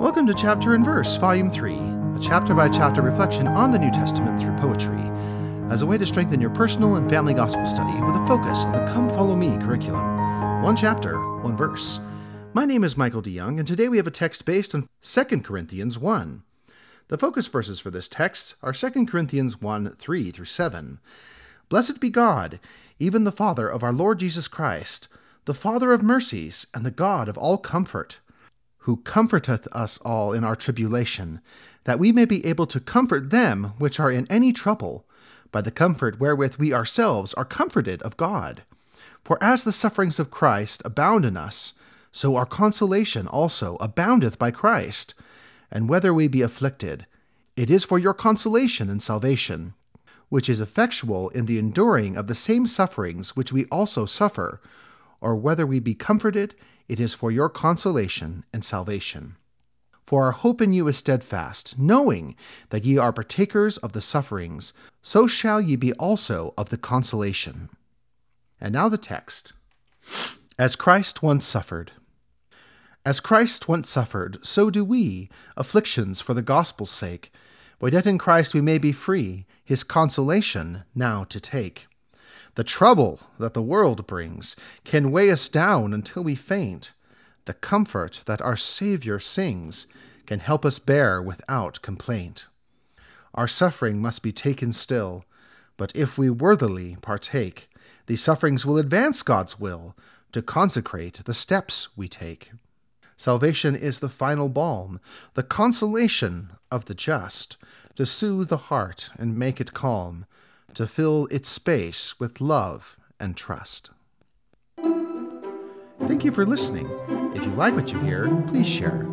Welcome to Chapter and Verse, Volume 3, a chapter by chapter reflection on the New Testament through poetry, as a way to strengthen your personal and family gospel study with a focus on the Come Follow Me curriculum. One chapter, one verse. My name is Michael DeYoung, and today we have a text based on 2 Corinthians 1. The focus verses for this text are 2 Corinthians 1 3 through 7. Blessed be God, even the Father of our Lord Jesus Christ, the Father of mercies, and the God of all comfort who comforteth us all in our tribulation, that we may be able to comfort them which are in any trouble, by the comfort wherewith we ourselves are comforted of God. For as the sufferings of Christ abound in us, so our consolation also aboundeth by Christ. And whether we be afflicted, it is for your consolation and salvation, which is effectual in the enduring of the same sufferings which we also suffer, or whether we be comforted, it is for your consolation and salvation. For our hope in you is steadfast, knowing that ye are partakers of the sufferings, so shall ye be also of the consolation. And now the text. As Christ once suffered. As Christ once suffered, so do we, afflictions for the gospel's sake, but yet in Christ we may be free, his consolation now to take. The trouble that the world brings can weigh us down until we faint. The comfort that our Savior sings can help us bear without complaint. Our suffering must be taken still, but if we worthily partake, these sufferings will advance God's will to consecrate the steps we take. Salvation is the final balm, the consolation of the just, to soothe the heart and make it calm to fill its space with love and trust. Thank you for listening. If you like what you hear, please share.